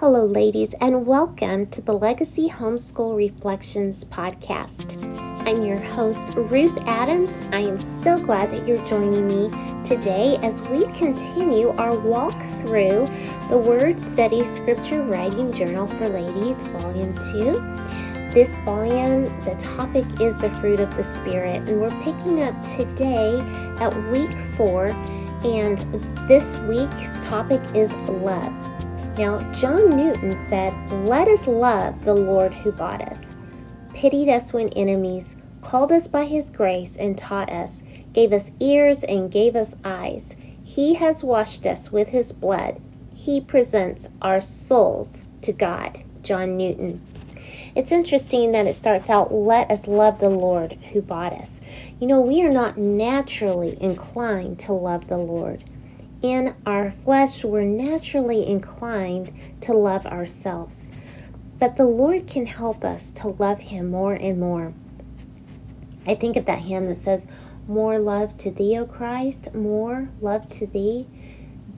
Hello, ladies, and welcome to the Legacy Homeschool Reflections podcast. I'm your host, Ruth Adams. I am so glad that you're joining me today as we continue our walk through the Word Study Scripture Writing Journal for Ladies, Volume 2. This volume, the topic is the fruit of the Spirit, and we're picking up today at week four. And this week's topic is love. Now, John Newton said, Let us love the Lord who bought us, pitied us when enemies, called us by his grace and taught us, gave us ears and gave us eyes. He has washed us with his blood. He presents our souls to God. John Newton. It's interesting that it starts out, Let us love the Lord who bought us. You know, we are not naturally inclined to love the Lord in our flesh, we're naturally inclined to love ourselves. But the Lord can help us to love Him more and more. I think of that hymn that says, More love to thee, O Christ, more love to thee.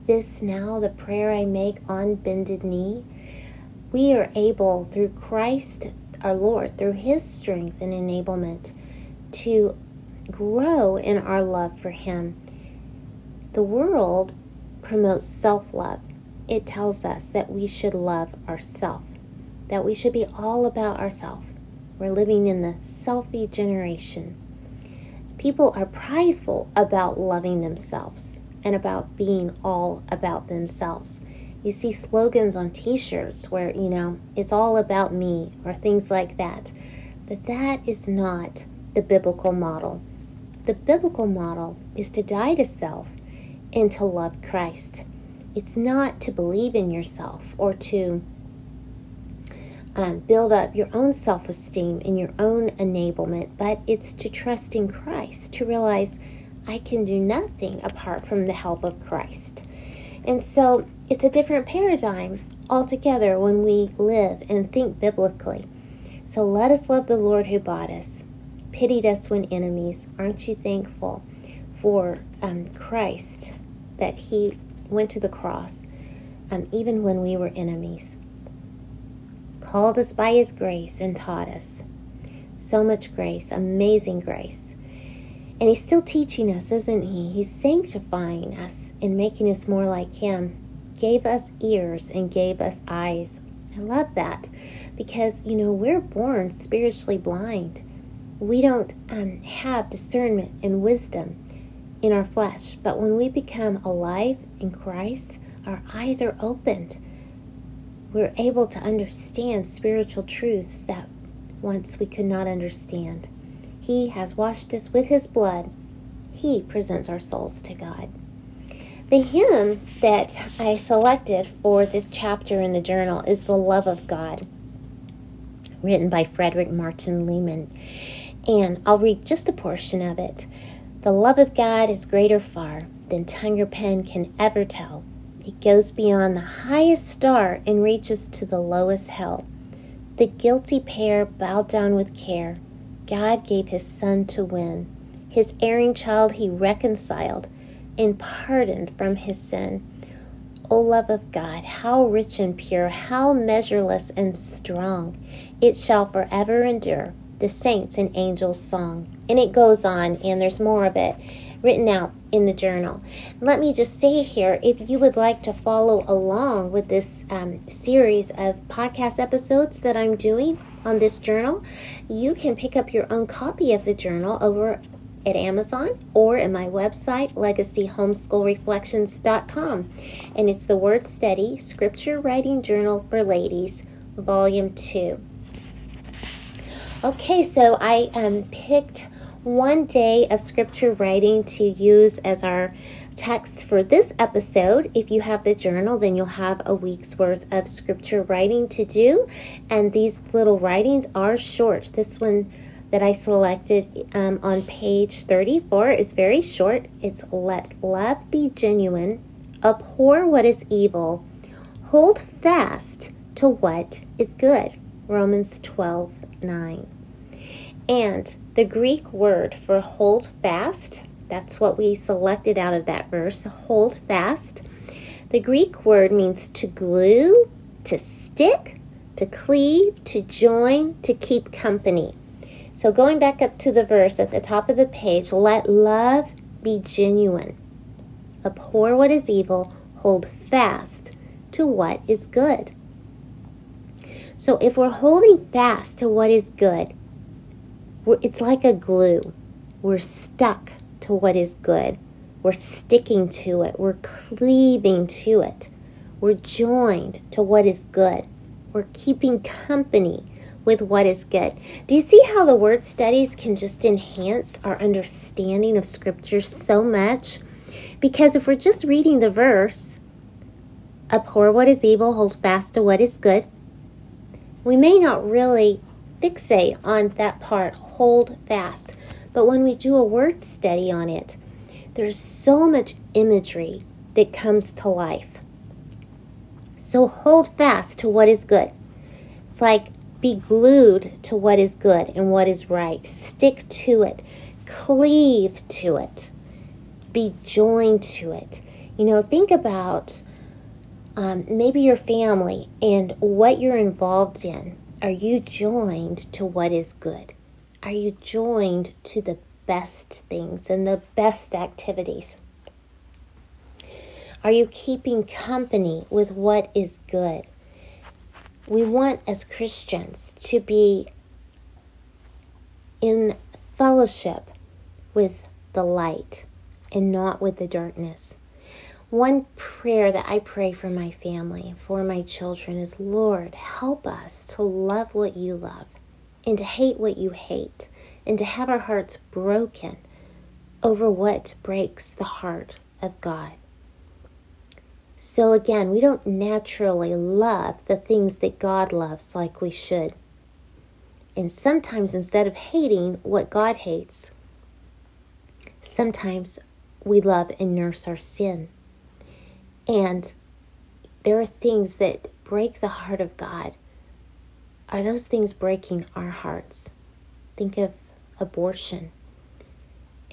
This now the prayer I make on bended knee. We are able, through Christ our Lord, through His strength and enablement, to grow in our love for Him the world promotes self love. It tells us that we should love ourselves, that we should be all about ourselves. We're living in the selfie generation. People are prideful about loving themselves and about being all about themselves. You see slogans on t shirts where, you know, it's all about me or things like that. But that is not the biblical model. The biblical model is to die to self and to love Christ. It's not to believe in yourself or to um, build up your own self esteem and your own enablement, but it's to trust in Christ, to realize I can do nothing apart from the help of Christ. And so it's a different paradigm altogether when we live and think biblically. So let us love the Lord who bought us, pitied us when enemies. Aren't you thankful for um, Christ that he went to the cross, um, even when we were enemies. Called us by his grace and taught us. So much grace, amazing grace. And he's still teaching us, isn't he? He's sanctifying us and making us more like him. Gave us ears and gave us eyes. I love that because, you know, we're born spiritually blind. We don't um, have discernment and wisdom in our flesh. But when we become alive in Christ, our eyes are opened. We're able to understand spiritual truths that once we could not understand. He has washed us with His blood. He presents our souls to God. The hymn that I selected for this chapter in the journal is The Love of God, written by Frederick Martin Lehman. And I'll read just a portion of it. The love of God is greater far than tongue or pen can ever tell. It goes beyond the highest star and reaches to the lowest hell. The guilty pair bowed down with care. God gave his son to win. His erring child he reconciled and pardoned from his sin. O love of God, how rich and pure, how measureless and strong, it shall forever endure the saints and angels' song. And it goes on, and there's more of it written out in the journal. Let me just say here if you would like to follow along with this um, series of podcast episodes that I'm doing on this journal, you can pick up your own copy of the journal over at Amazon or at my website, legacyhomeschoolreflections.com. And it's the Word Study Scripture Writing Journal for Ladies, Volume 2. Okay, so I um, picked one day of scripture writing to use as our text for this episode. If you have the journal, then you'll have a week's worth of scripture writing to do. And these little writings are short. This one that I selected um, on page 34 is very short. It's Let love be genuine, abhor what is evil, hold fast to what is good. Romans 12 9. And the Greek word for hold fast, that's what we selected out of that verse, hold fast. The Greek word means to glue, to stick, to cleave, to join, to keep company. So, going back up to the verse at the top of the page, let love be genuine. Abhor what is evil, hold fast to what is good. So, if we're holding fast to what is good, it's like a glue. We're stuck to what is good. We're sticking to it. We're cleaving to it. We're joined to what is good. We're keeping company with what is good. Do you see how the word studies can just enhance our understanding of Scripture so much? Because if we're just reading the verse, abhor what is evil, hold fast to what is good, we may not really fixate on that part, hold fast. But when we do a word study on it, there's so much imagery that comes to life. So hold fast to what is good. It's like be glued to what is good and what is right. Stick to it. Cleave to it. Be joined to it. You know, think about um, maybe your family and what you're involved in. Are you joined to what is good? Are you joined to the best things and the best activities? Are you keeping company with what is good? We want as Christians to be in fellowship with the light and not with the darkness. One prayer that I pray for my family, for my children, is Lord, help us to love what you love and to hate what you hate and to have our hearts broken over what breaks the heart of God. So, again, we don't naturally love the things that God loves like we should. And sometimes, instead of hating what God hates, sometimes we love and nurse our sin. And there are things that break the heart of God. Are those things breaking our hearts? Think of abortion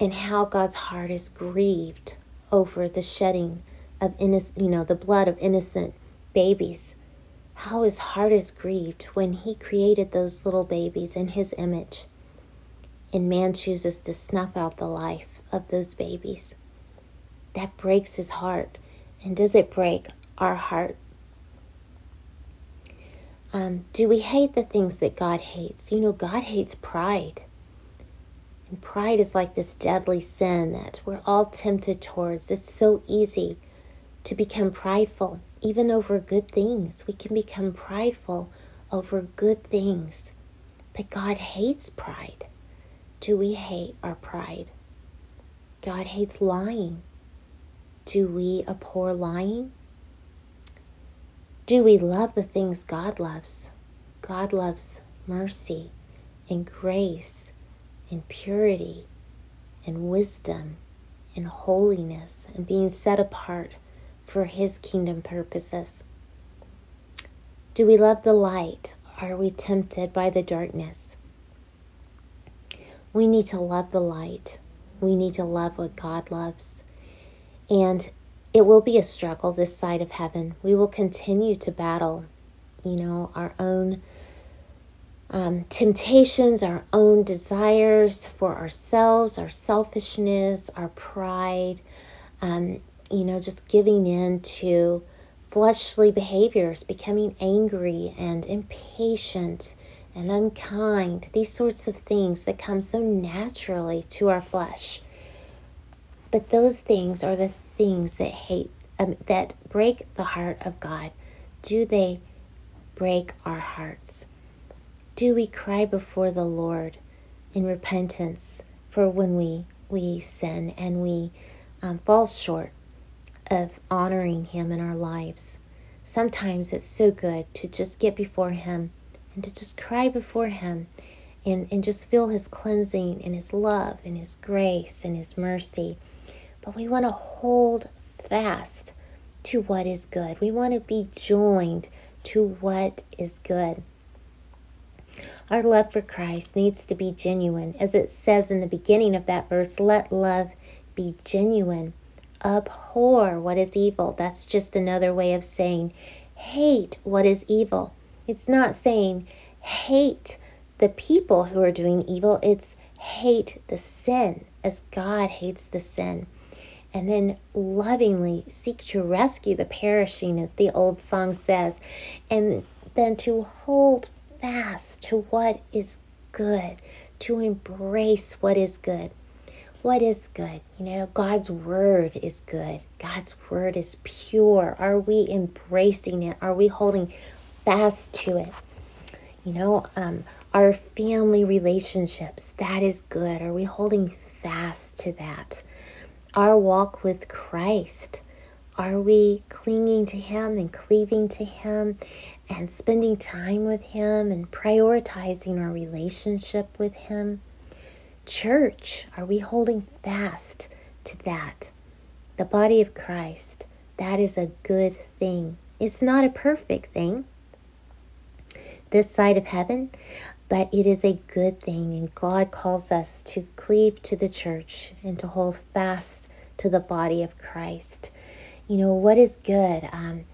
and how God's heart is grieved over the shedding of innocent, you know, the blood of innocent babies. How his heart is grieved when he created those little babies in his image. And man chooses to snuff out the life of those babies. That breaks his heart. And does it break our heart? Um, do we hate the things that God hates? You know, God hates pride. And pride is like this deadly sin that we're all tempted towards. It's so easy to become prideful, even over good things. We can become prideful over good things. But God hates pride. Do we hate our pride? God hates lying. Do we abhor lying? Do we love the things God loves? God loves mercy and grace and purity and wisdom and holiness and being set apart for His kingdom purposes. Do we love the light? Are we tempted by the darkness? We need to love the light. We need to love what God loves. And it will be a struggle this side of heaven. We will continue to battle, you know, our own um, temptations, our own desires for ourselves, our selfishness, our pride, um, you know, just giving in to fleshly behaviors, becoming angry and impatient and unkind, these sorts of things that come so naturally to our flesh. But those things are the things that hate um, that break the heart of God. Do they break our hearts? Do we cry before the Lord in repentance for when we we sin and we um, fall short of honoring Him in our lives? Sometimes it's so good to just get before Him and to just cry before Him and, and just feel His cleansing and His love and His grace and His mercy but we want to hold fast to what is good. We want to be joined to what is good. Our love for Christ needs to be genuine. As it says in the beginning of that verse, let love be genuine. Abhor what is evil. That's just another way of saying hate what is evil. It's not saying hate the people who are doing evil, it's hate the sin as God hates the sin. And then lovingly seek to rescue the perishing, as the old song says, and then to hold fast to what is good, to embrace what is good. What is good? You know, God's word is good. God's word is pure. Are we embracing it? Are we holding fast to it? You know, um, our family relationships, that is good. Are we holding fast to that? Our walk with Christ, are we clinging to Him and cleaving to Him and spending time with Him and prioritizing our relationship with Him? Church, are we holding fast to that? The body of Christ, that is a good thing. It's not a perfect thing this side of heaven, but it is a good thing. And God calls us to cleave to the church and to hold fast to the body of Christ. You know, what is good? Um,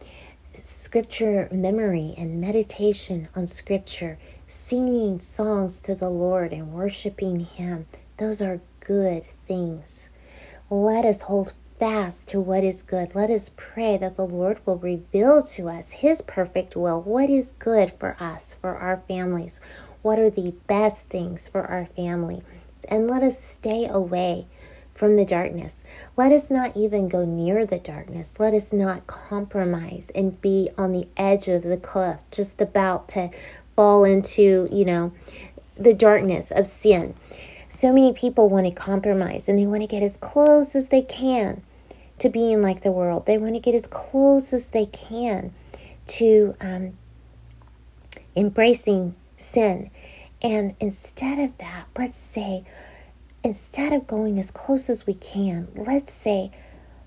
scripture memory and meditation on scripture singing songs to the Lord and worshiping Him. Those are good things. Let us hold fast to what is good. Let us pray that the Lord will reveal to us His perfect will, what is good for us, for our families, what are the best things for our family. And let us stay away from the darkness. Let us not even go near the darkness. Let us not compromise and be on the edge of the cliff, just about to fall into, you know, the darkness of sin. So many people want to compromise and they want to get as close as they can to being like the world. They want to get as close as they can to um, embracing sin. And instead of that, let's say, instead of going as close as we can, let's say,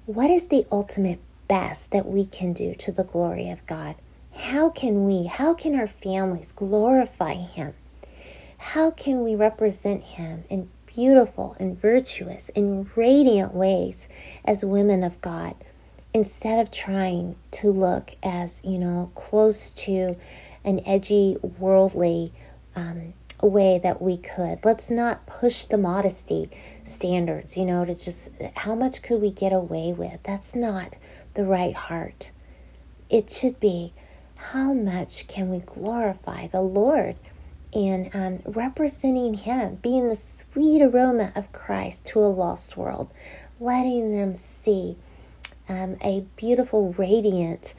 what is the ultimate best that we can do to the glory of God? How can we, how can our families glorify Him? How can we represent Him in beautiful and virtuous and radiant ways as women of God instead of trying to look as, you know, close to an edgy, worldly um, way that we could? Let's not push the modesty standards, you know, to just how much could we get away with? That's not the right heart. It should be how much can we glorify the Lord in um, representing Him, being the sweet aroma of Christ to a lost world, letting them see um, a beautiful, radiant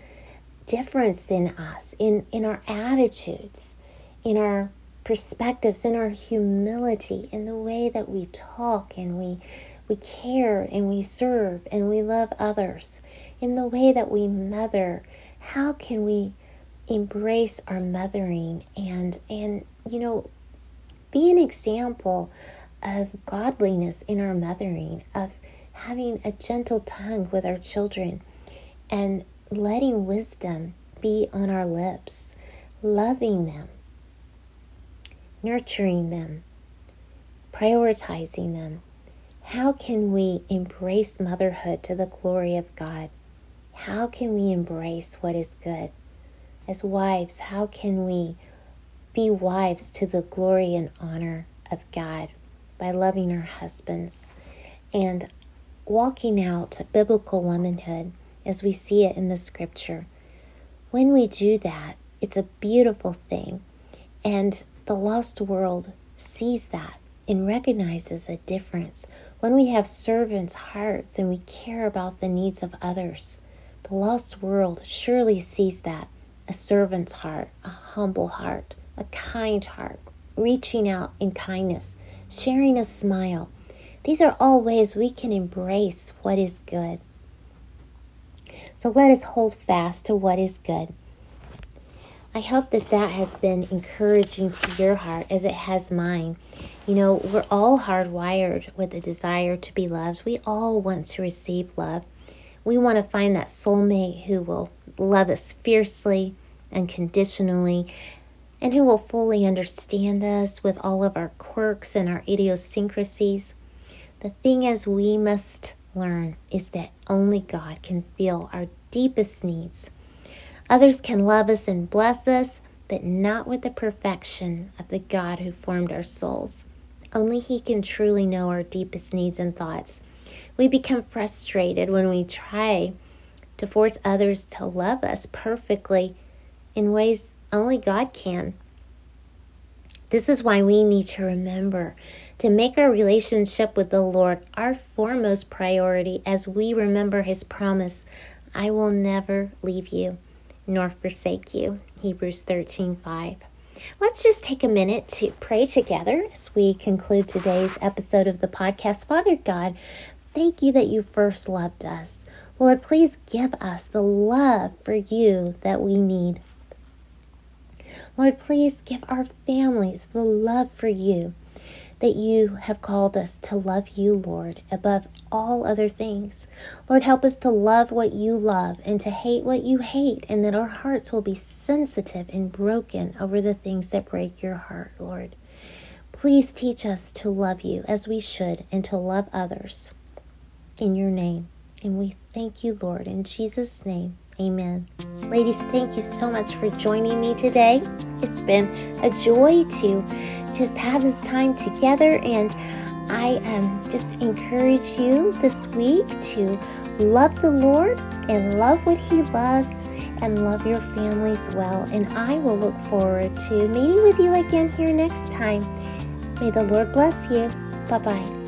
difference in us, in, in our attitudes, in our perspectives, in our humility, in the way that we talk and we we care and we serve and we love others, in the way that we mother. How can we embrace our mothering and and you know be an example of godliness in our mothering of having a gentle tongue with our children and letting wisdom be on our lips loving them nurturing them prioritizing them how can we embrace motherhood to the glory of God? How can we embrace what is good? As wives, how can we be wives to the glory and honor of God by loving our husbands and walking out biblical womanhood as we see it in the scripture? When we do that, it's a beautiful thing. And the lost world sees that and recognizes a difference. When we have servants' hearts and we care about the needs of others, the lost world surely sees that a servant's heart, a humble heart, a kind heart, reaching out in kindness, sharing a smile. These are all ways we can embrace what is good. So let us hold fast to what is good. I hope that that has been encouraging to your heart as it has mine. You know, we're all hardwired with a desire to be loved. We all want to receive love. We want to find that soulmate who will love us fiercely, unconditionally, and who will fully understand us with all of our quirks and our idiosyncrasies. The thing is, we must learn is that only God can feel our deepest needs. Others can love us and bless us, but not with the perfection of the God who formed our souls. Only He can truly know our deepest needs and thoughts. We become frustrated when we try to force others to love us perfectly in ways only God can. This is why we need to remember to make our relationship with the Lord our foremost priority as we remember His promise I will never leave you nor forsake you. Hebrews 13 5. Let's just take a minute to pray together as we conclude today's episode of the podcast. Father God, thank you that you first loved us. Lord, please give us the love for you that we need. Lord, please give our families the love for you that you have called us to love you, Lord, above all other things. Lord, help us to love what you love and to hate what you hate, and that our hearts will be sensitive and broken over the things that break your heart, Lord. Please teach us to love you as we should and to love others. In your name. And we thank you, Lord, in Jesus' name. Amen. Ladies, thank you so much for joining me today. It's been a joy to just have this time together. And I um, just encourage you this week to love the Lord and love what He loves and love your families well. And I will look forward to meeting with you again here next time. May the Lord bless you. Bye bye.